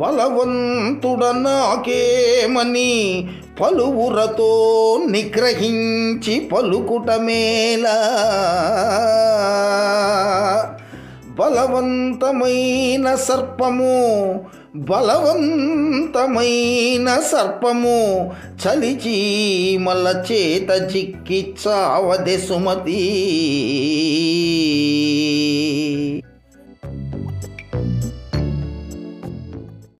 బలవంతుడ నాకేమని పలువురతో నిగ్రహించి పలుకుట మేలా బలవంతమైన సర్పము బలవంతమైన సర్పము చలిచి మల చేత చిక్కి చావదె సుమతి.